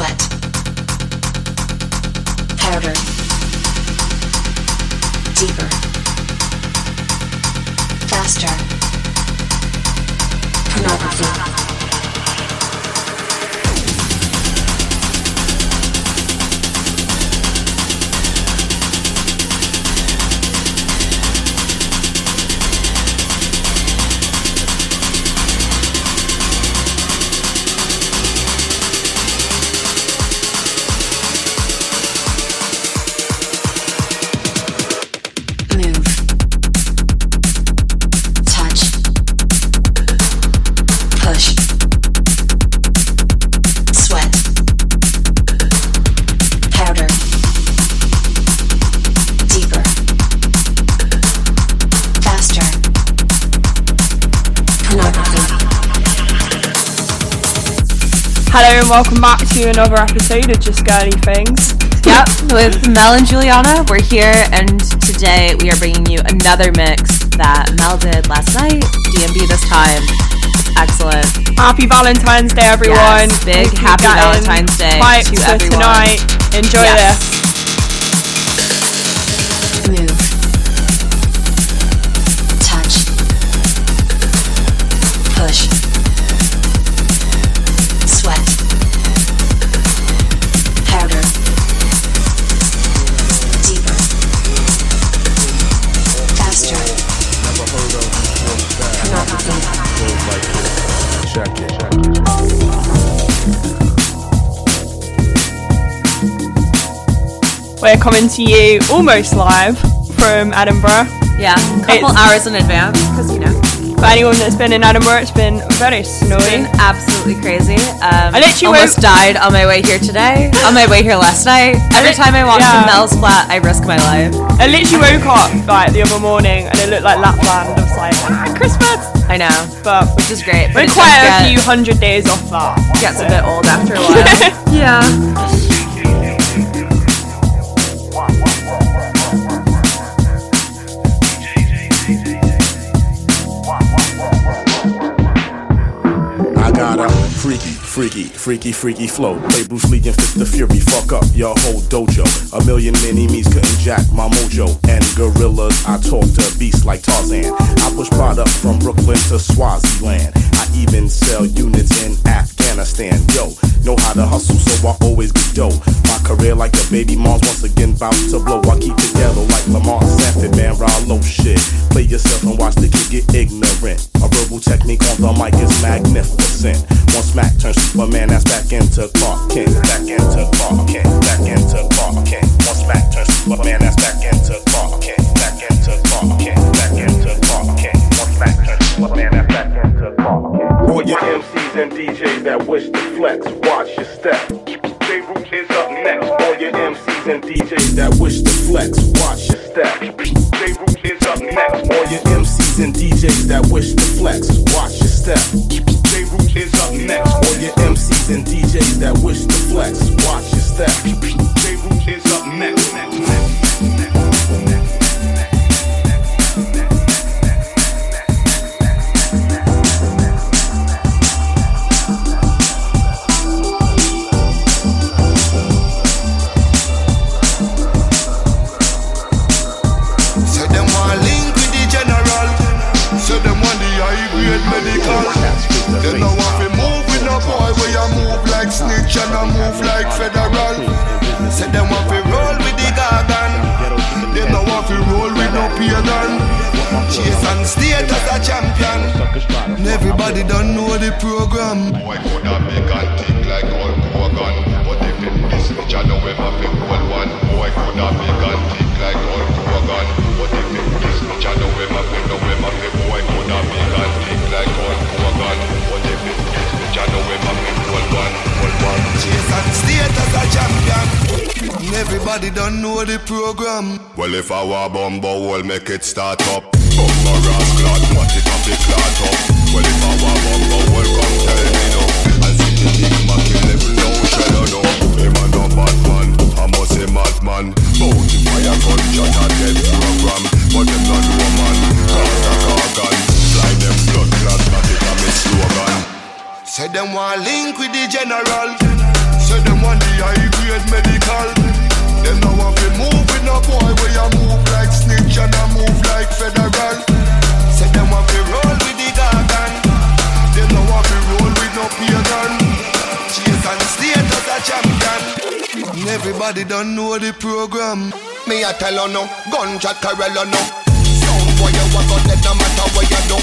Sweat. Powder. Deeper. Faster. Pornography. Welcome back to another episode of Just Girly Things. Yep, with Mel and Juliana, we're here, and today we are bringing you another mix that Mel did last night, DnB this time. Excellent. Happy Valentine's Day, everyone. Yes, big happy Valentine's Day vibes to for everyone. tonight. Enjoy Yes. this. We're coming to you almost live from Edinburgh. Yeah, a couple It's- hours in advance, because, you know, For anyone that's been in Edinburgh, it's been very it's snowy. been absolutely crazy. Um, I literally almost woke- died on my way here today, on my way here last night. Every time I walk yeah. to Mel's flat, I risk my life. I literally woke up like the other morning and it looked like Lapland. I was like, ah, Christmas! I know, But which is great. but we're quite a get- few hundred days off that. gets a bit old after a while. yeah. Freaky, freaky, freaky, flow. Play Bruce Lee and fit the fury. Fuck up your whole dojo. A million enemies couldn't jack my mojo. And gorillas, I talk to beasts like Tarzan. I push product from Brooklyn to Swaziland. I even sell units in Afghanistan. Yo, know how to hustle, so I always get dough. My career like a baby mom's once again bout to blow. I keep it yellow like Lamont Sanford, man, Rollo shit. Play yourself and watch the kid get ignorant. A verbal technique on the mic is magnificent. One smack turns Superman, that's back into Clark Kent. Back into Clark Kent. Back into Clark Kent. One smack turns Superman, that's back into Clark Kent. Back into Clark Kent. Back into Clark Kent. One smack turns Superman, All your MCs and DJs that wish to flex, watch your step. J. Root is up next. All your MCs and DJs that wish to flex, watch your step. J. Root is up next. All your MCs and DJs that wish to flex, watch your step. J. Is up next. All your MCs and DJs that wish to flex, watch your step. J. Root is up next, tell you no, gunshot Corella no. Sound boy you a go dead no matter what you do.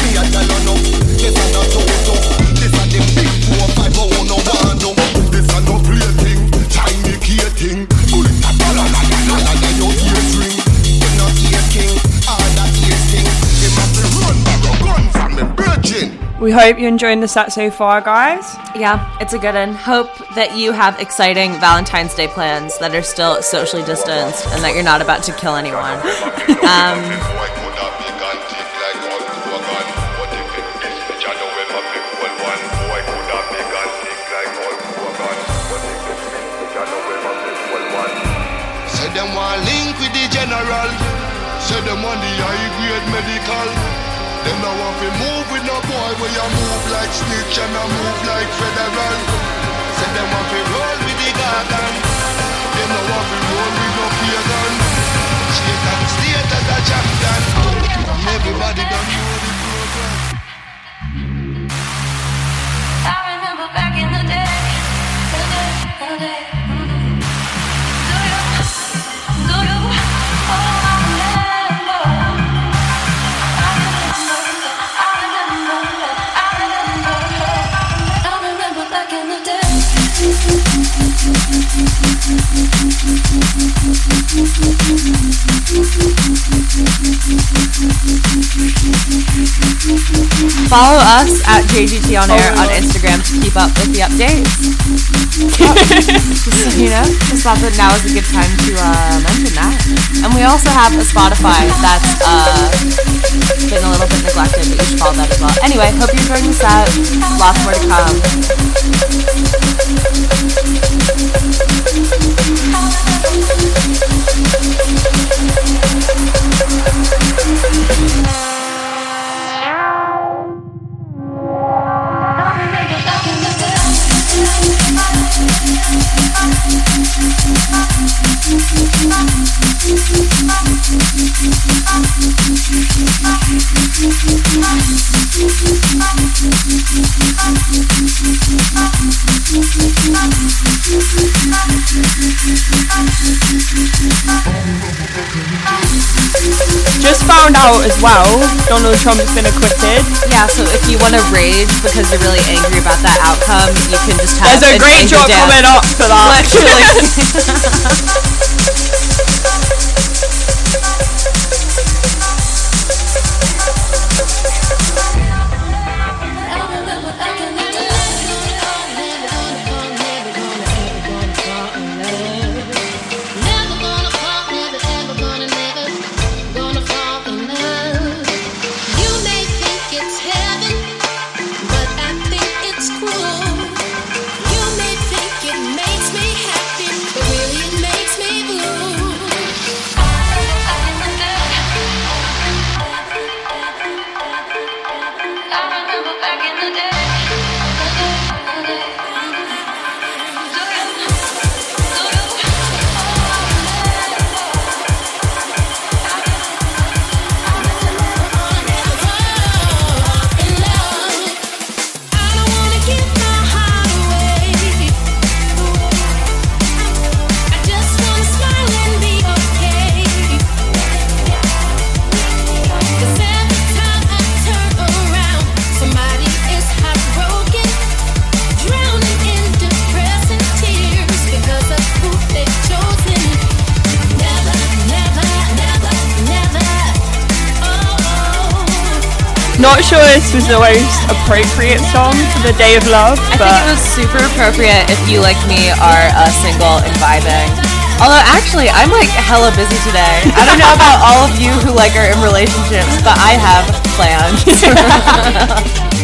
Me a tell you no, this a no toto. This a the big four five oh no one do. This a no play thing, tiny key thing. Bullet a la la la la la la your ears ring. You no ear king, all that ears thing. Him have to run back a gun from me virgin. We hope you're enjoying the set so far, guys. Yeah, it's a good one. Hope that you have exciting Valentine's Day plans that are still socially distanced and that you're not about to kill anyone. Um, them link with the general. Say them the high grade medical. Them now want to move with no boy where you move like snitch and I move like federal. Them want to roll with the garden. Want to roll with no as a everybody don't follow us at JGT on air on Instagram to keep up with the updates. Just, you know, just thought that now is a good time to uh, mention that. And we also have a Spotify that's uh, been a little bit neglected, but you should follow that as well. Anyway, hope you're enjoying the set. Lots more to come. Found out as well, Donald Trump's been acquitted. Yeah, so if you want to rage because you're really angry about that outcome, you can just have There's a an great joke coming up for that. Literally. Not sure this was the most appropriate song for the Day of Love, but. I think it was super appropriate if you, like me, are uh, single and vibing. Although, actually, I'm like hella busy today. I don't know about all of you who like are in relationships, but I have plans.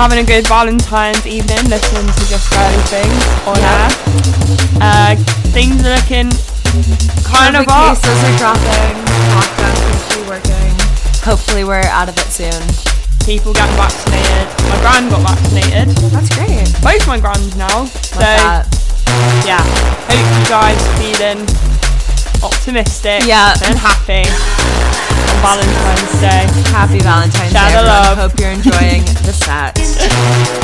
having a good Valentine's evening listening to Just Girly Things on air. Uh, things are looking kind of up. cases are dropping. Lockdown seems to be working. Hopefully, we're out of it soon. People getting vaccinated. My grand got vaccinated. That's great. Both my grands now. So, that. yeah. Hope you guys are feeling optimistic Yeah. and happy on Valentine's Day. Happy Valentine's Share Day, the everyone. love. Hope you're enjoying the set. we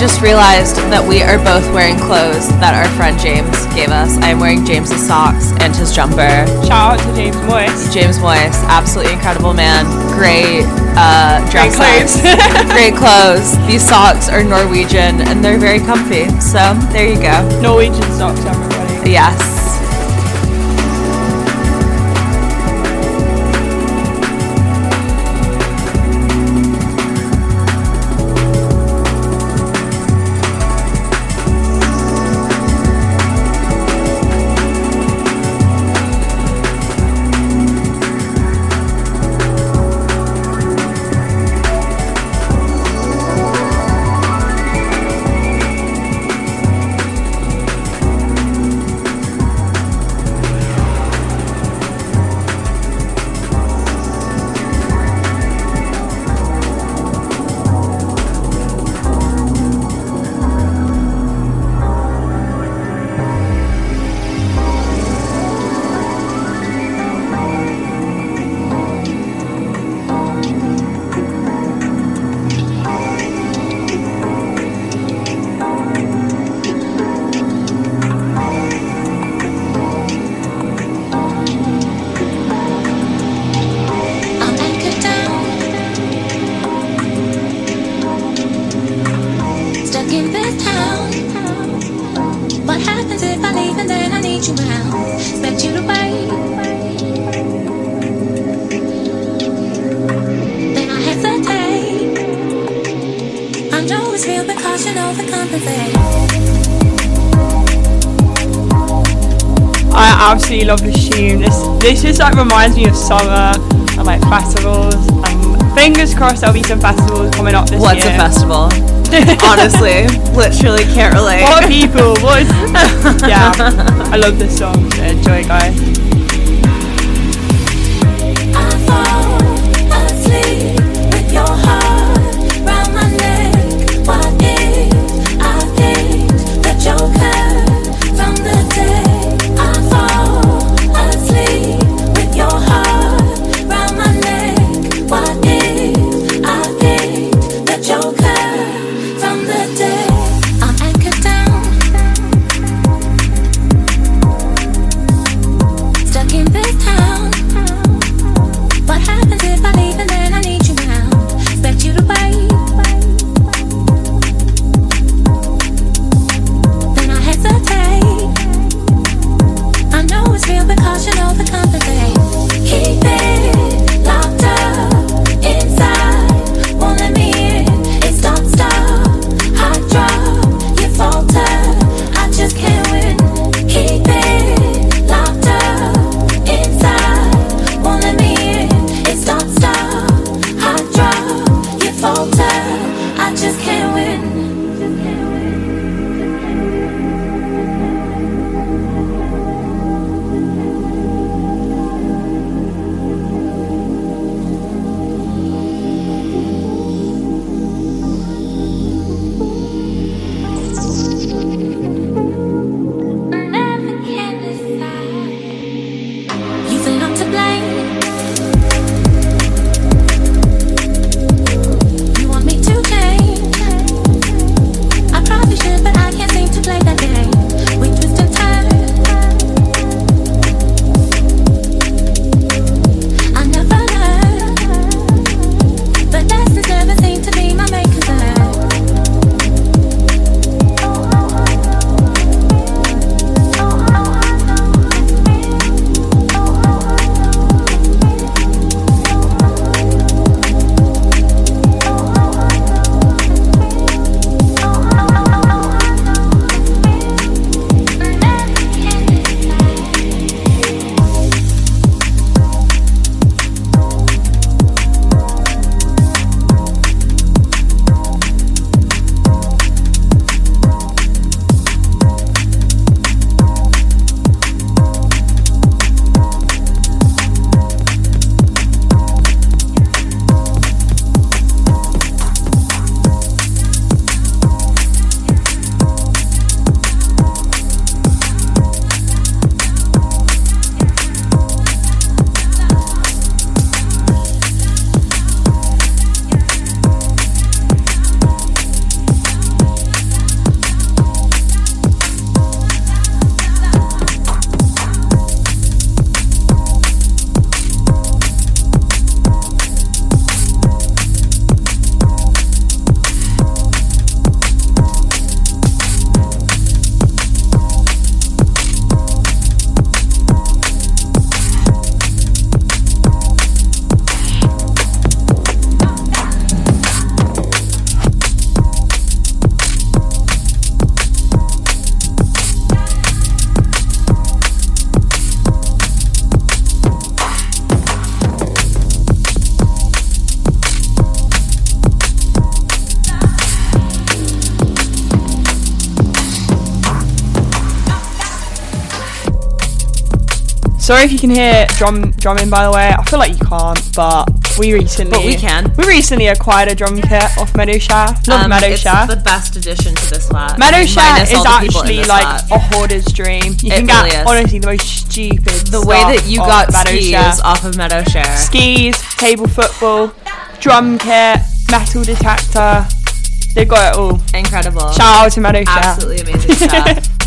just realized that we are both wearing clothes that our friend James gave us. I'm wearing James's socks and his jumper. Shout out to James Moyes. James Moyes, absolutely incredible man. Great uh, dress Great sense. clothes. Great clothes. These socks are Norwegian and they're very comfy. So there you go. Norwegian socks, everybody. Yes. I know it's real, but caution overcompensate. I absolutely love this tune. This this just like reminds me of summer and like festivals. And fingers crossed there'll be some festivals coming up this What's year. a festival? Honestly, literally can't relate. What people? What? yeah, I love this song. So enjoy, guys. Sorry if you can hear drum drumming by the way. I feel like you can't, but we recently But we can. We recently acquired a drum kit off Meadow Shaft. Love Um, Meadow it's the best addition to this lot. Meadow Shaft is all the people in actually like lot. a hoarder's dream. You It can get is. honestly the most stupid. the way that you got skis off of Meadow Share. skis, table football, drum kit, metal detector. They've got it all. Incredible. Shout out to Meadow Shaft. Absolutely amazing stuff.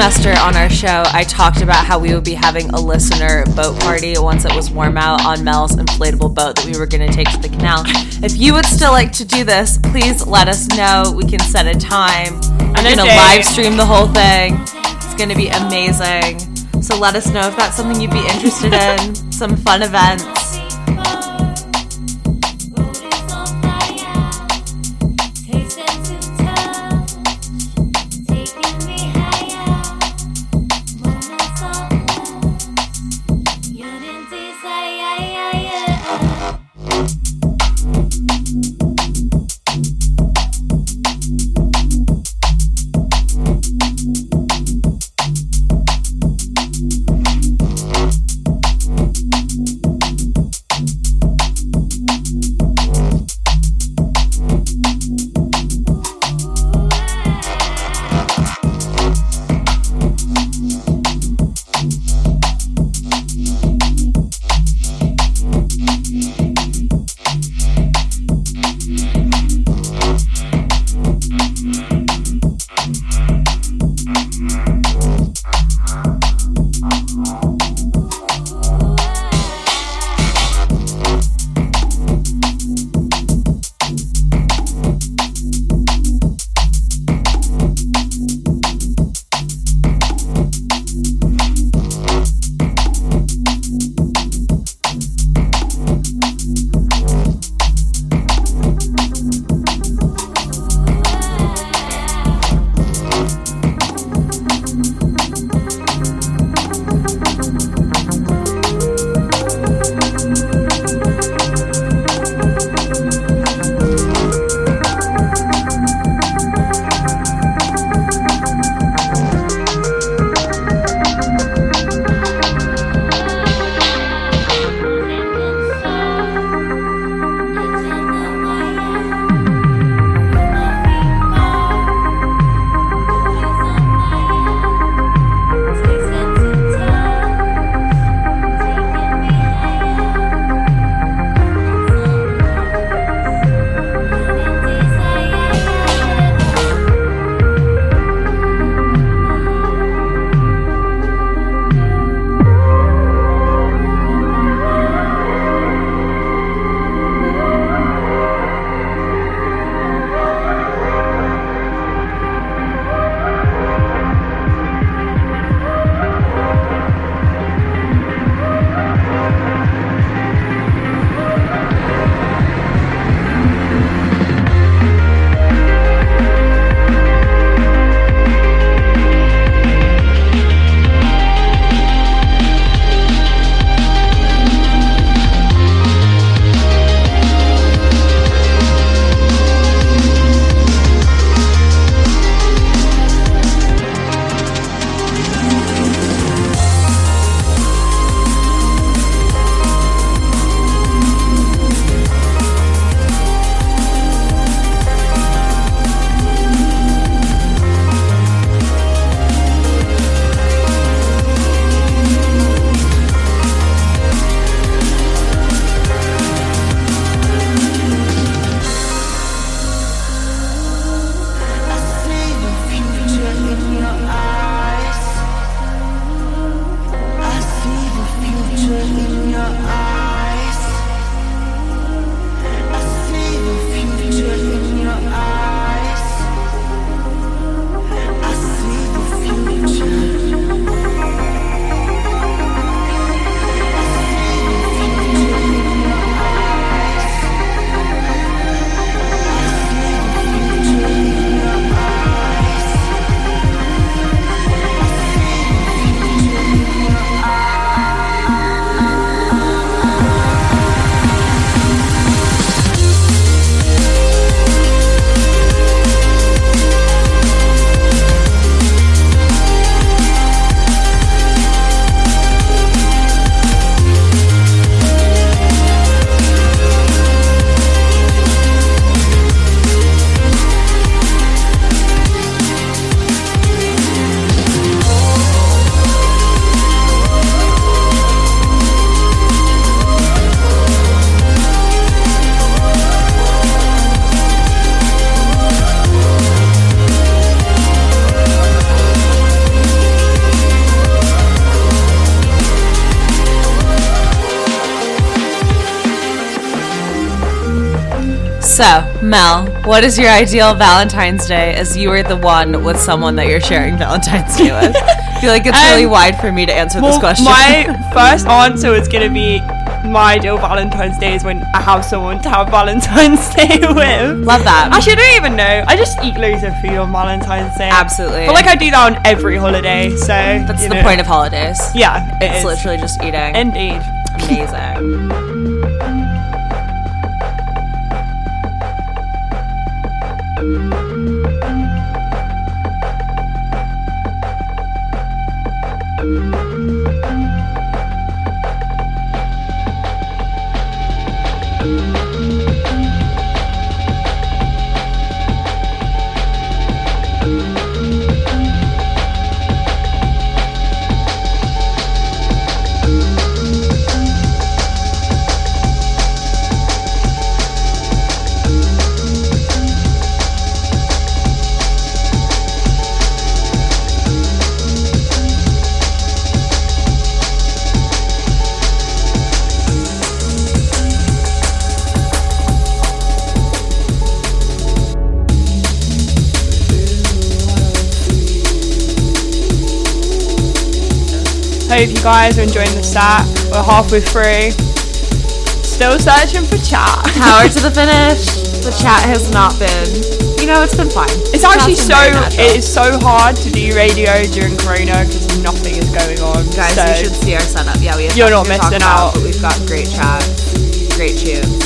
Semester on our show, I talked about how we would be having a listener boat party once it was warm out on Mel's inflatable boat that we were going to take to the canal. If you would still like to do this, please let us know. We can set a time. I'm going to live stream the whole thing. It's going to be amazing. So let us know if that's something you'd be interested in. Some fun events. So, Mel, what is your ideal Valentine's Day as you are the one with someone that you're sharing Valentine's Day with? I feel like it's really Um, wide for me to answer this Well, question. my first answer is going to be my ideal Valentine's Day is when I have someone to have Valentine's Day with. Love that. Actually, I don't even know. I just eat loads of food on Valentine's Day. Absolutely. But like I do that on every holiday, so That's the know. point of holidays. Yeah, it It's is. literally just eating. Indeed. Amazing. Guys are enjoying the set. We're halfway through. Still searching for chat. Power to the finish. The chat has not been. You know, it's been fine. It's actually so been very natural. it is so hard to do radio during Corona because nothing is going on. Guys, so you should see our setup. Yeah, we have You're not missing about, out. But we've got great chat, great tunes.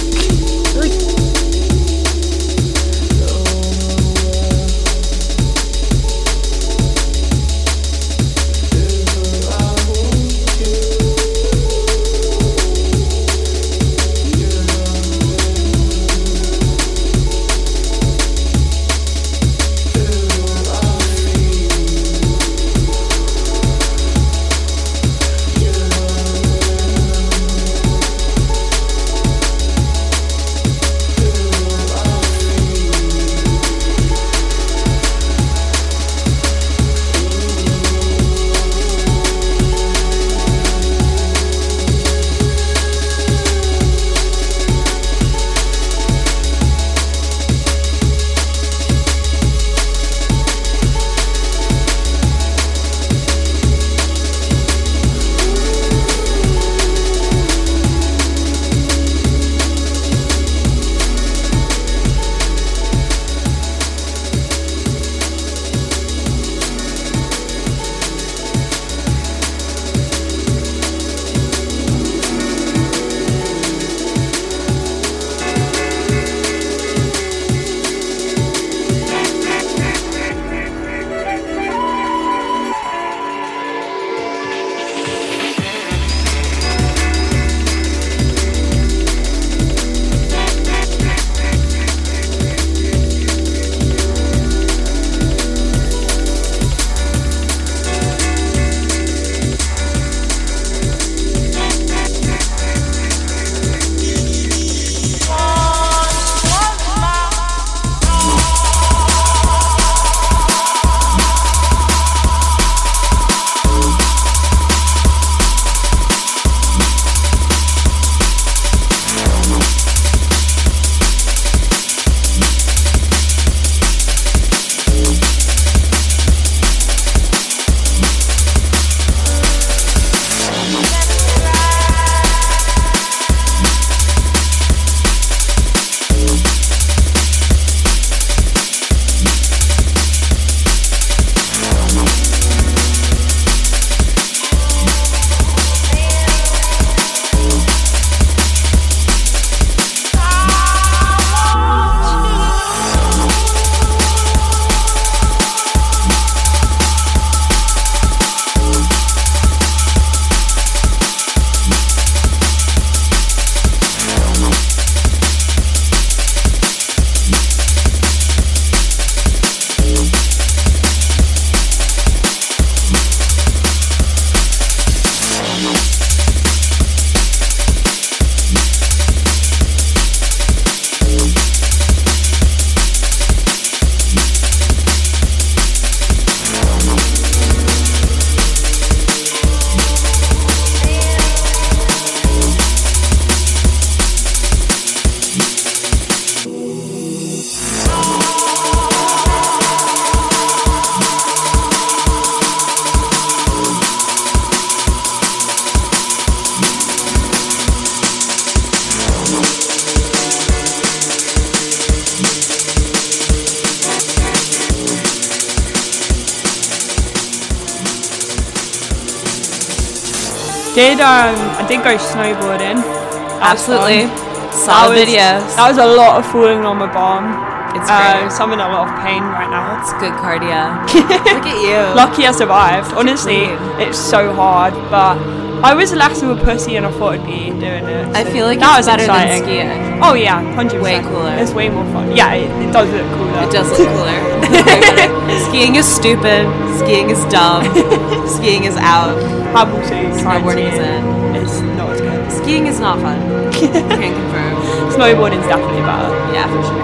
Um I did go snowboarding. That Absolutely. That was- That was a lot of falling on my bum. It's Uh, great. so I'm in a lot of pain right now. It's good cardio. Look at you. Lucky I survived. Honestly, it's so hard, but I was less of a pussy and I thought I'd be doing it. I feel like that it's was better exciting. than skiing. Oh yeah, hundred Way cooler. It's way more fun. Yeah, it, it does look cooler. It does look cooler. Skiing is stupid. Skiing is dumb. skiing is out. Snowboarding is in. It's not as good. Skiing is not fun. Can confirm. Snowboarding's definitely better. Yeah, for sure.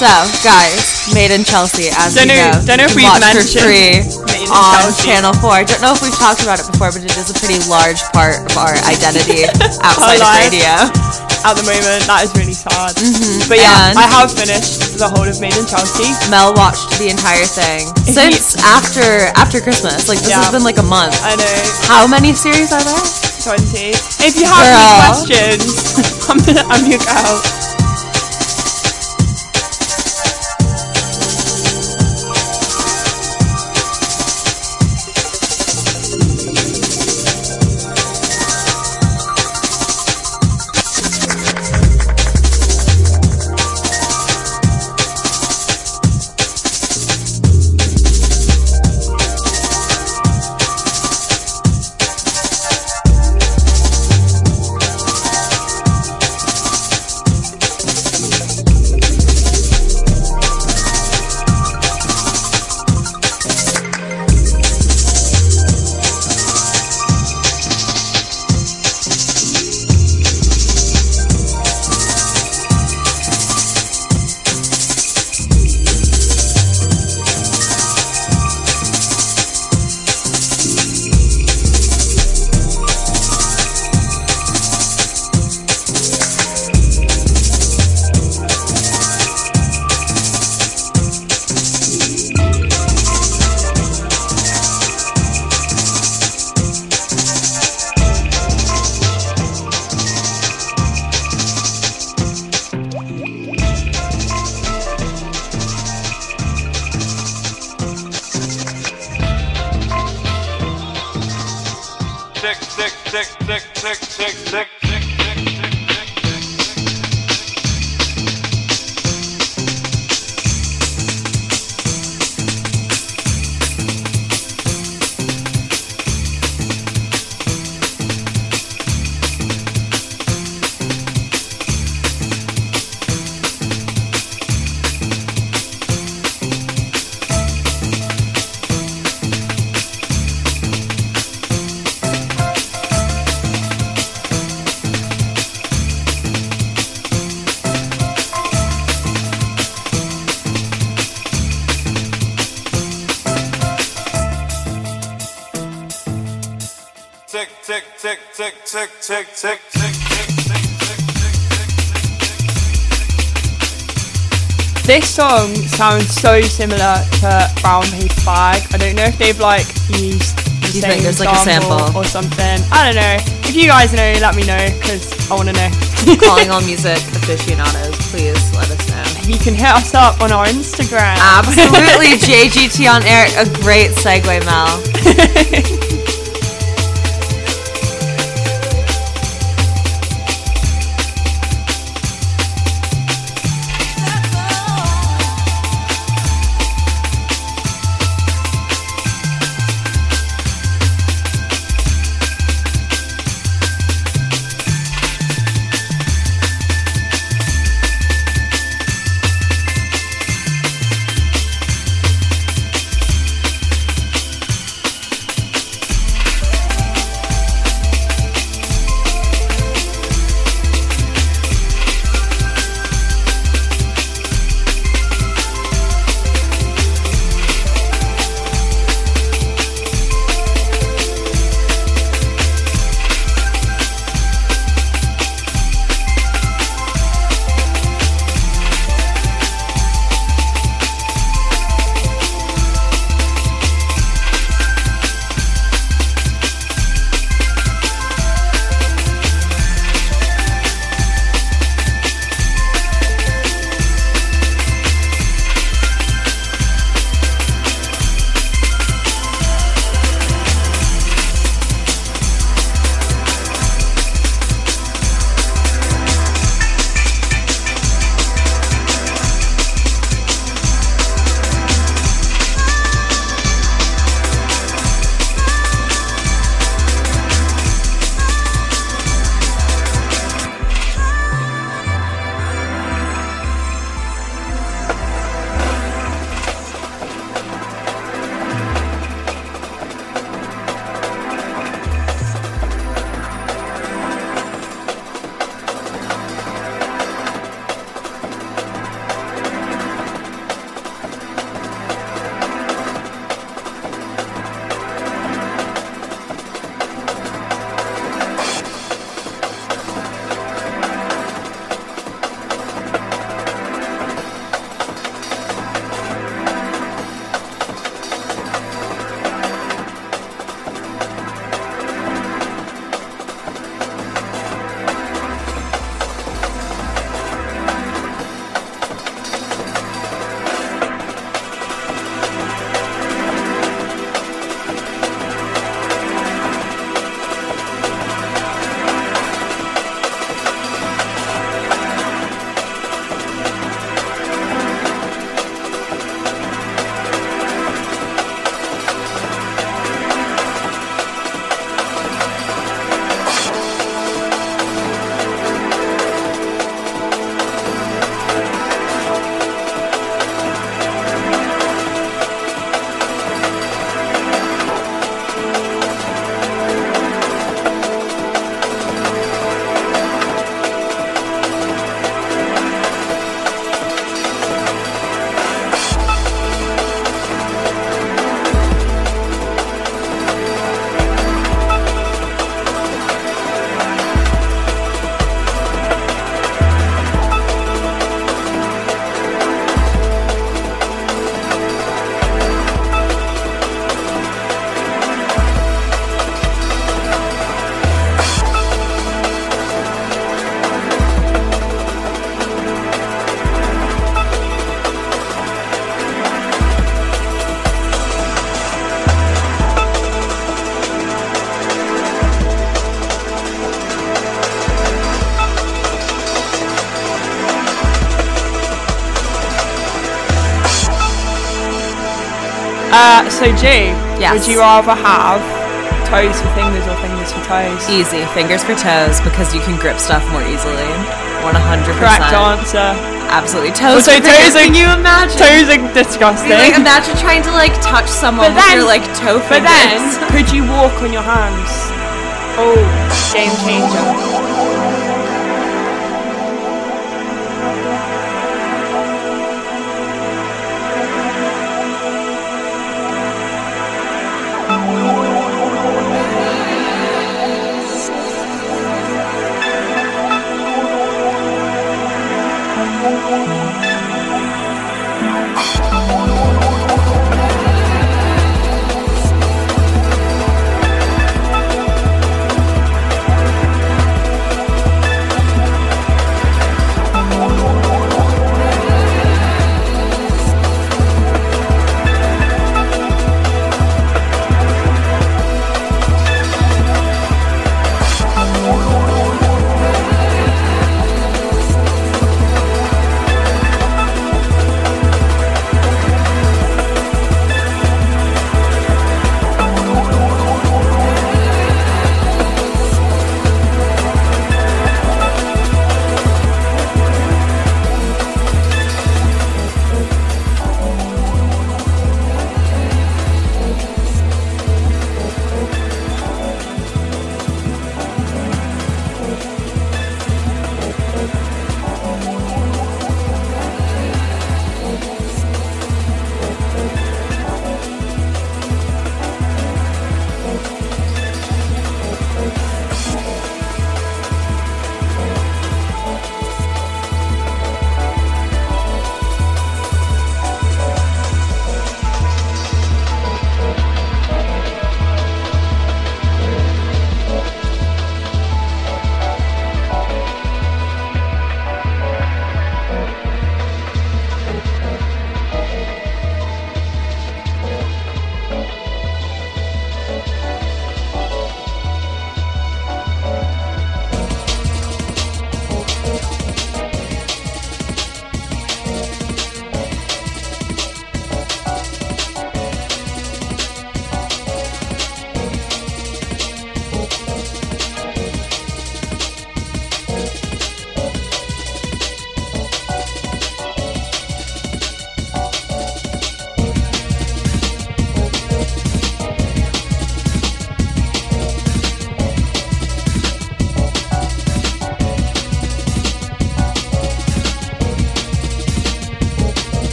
So, guys, Made in Chelsea, as Don't you know- know, don't know if we've can watch for mentioned free Made in on Chelsea. Channel 4. I don't know if we've talked about it before, but it is a pretty large part of our identity outside of life. radio. At the moment, that is really sad. Mm-hmm. But yeah, And- I have finished the whole of Made in Chelsea. Mel watched the entire thing since after after Christmas. Like this has been like a month. I know. How many series are there? 20. If you have Girl. any questions, I'm, I'm your girl. Sounds so similar to Brown Paper Bag. I don't know if they've like used the You same there's, like, a sample? or something. I don't know. If you guys know, let me know because I want to know. Calling all music aficionados, please let us know. You can hit us up on our Instagram. Absolutely, JGT on air. A great segue, Mel. so G, Yes. would you rather have toes for fingers or fingers for toes? Easy. Fingers for toes because you can grip stuff more easily. 100%. Correct answer. Absolutely. Toes Also, fingers. toes are- Can you imagine? Toes are disgusting. Like, imagine trying to like touch someone But with then- your like toe But then, could you walk on your hands? Oh, game changer.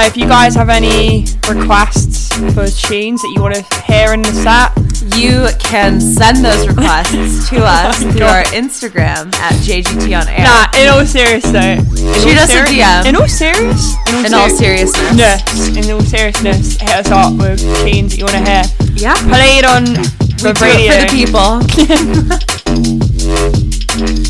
Uh, if you guys have any requests for tunes that you want to hear in the set, You can send those requests to us through our Instagram at JGT on air. nah, in all seriousness, Shoot all us a DM. In all serious, In all seriousness. Yes, in all seriousness, hit us up with tunes that you want to hear. Yeah. Play it on the We do radio. for the people.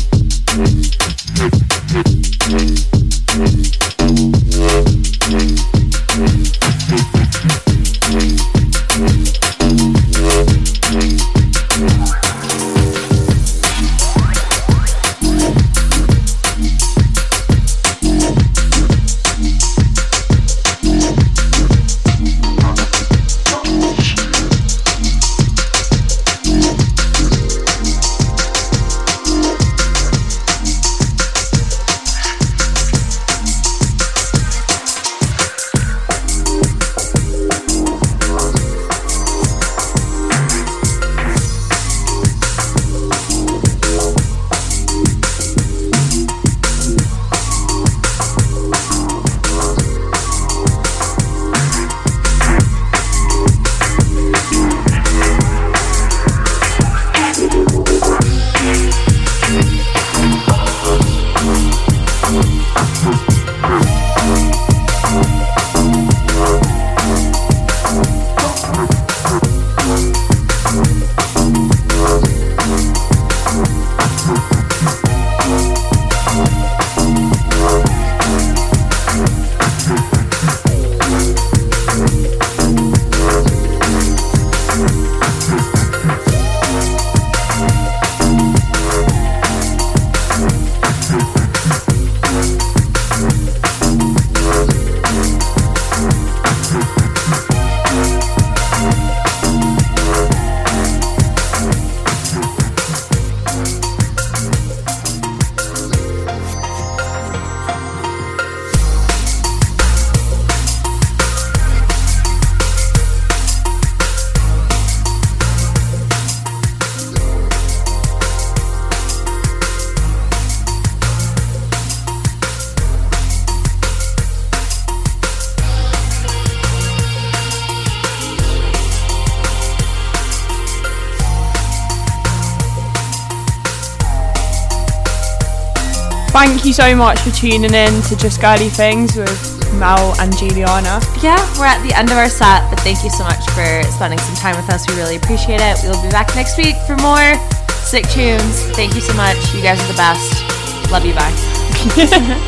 you so much for tuning in to Just Girly Things with Mel and Juliana. Yeah, we're at the end of our set, but thank you so much for spending some time with us. We really appreciate it. We will be back next week for more sick tunes. Thank you so much. You guys are the best. Love you. Bye.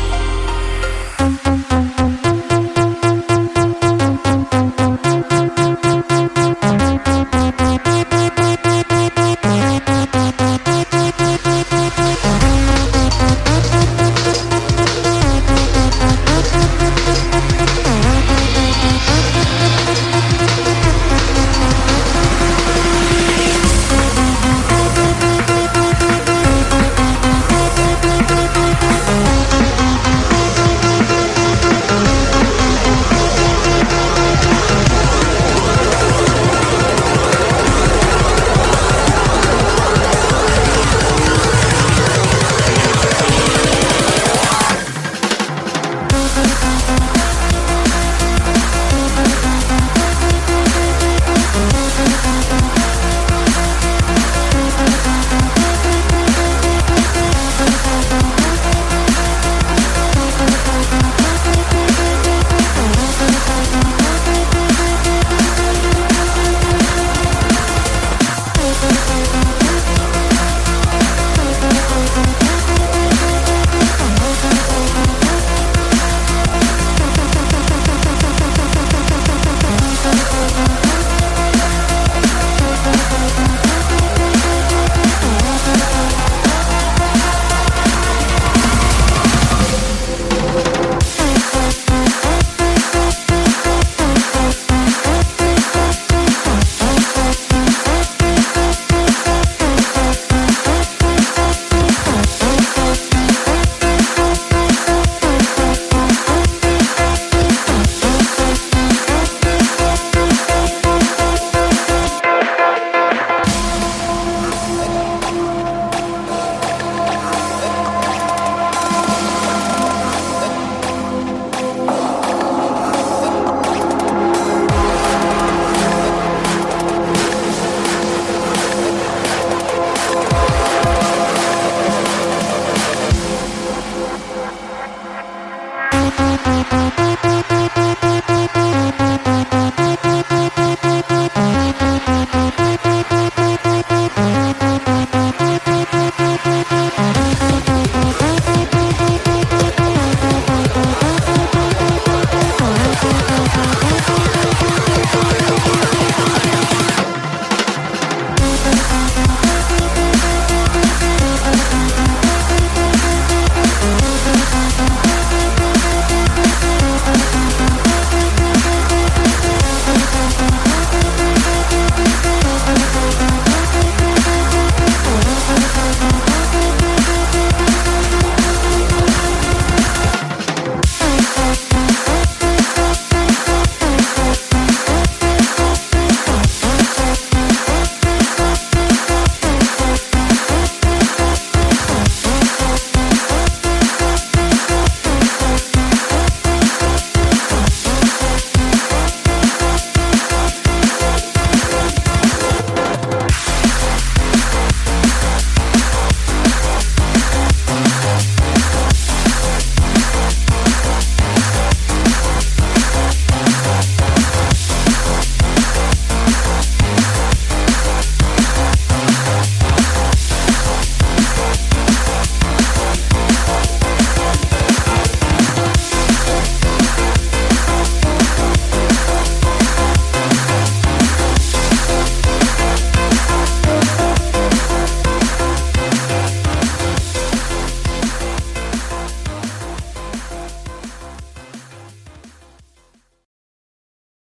Thank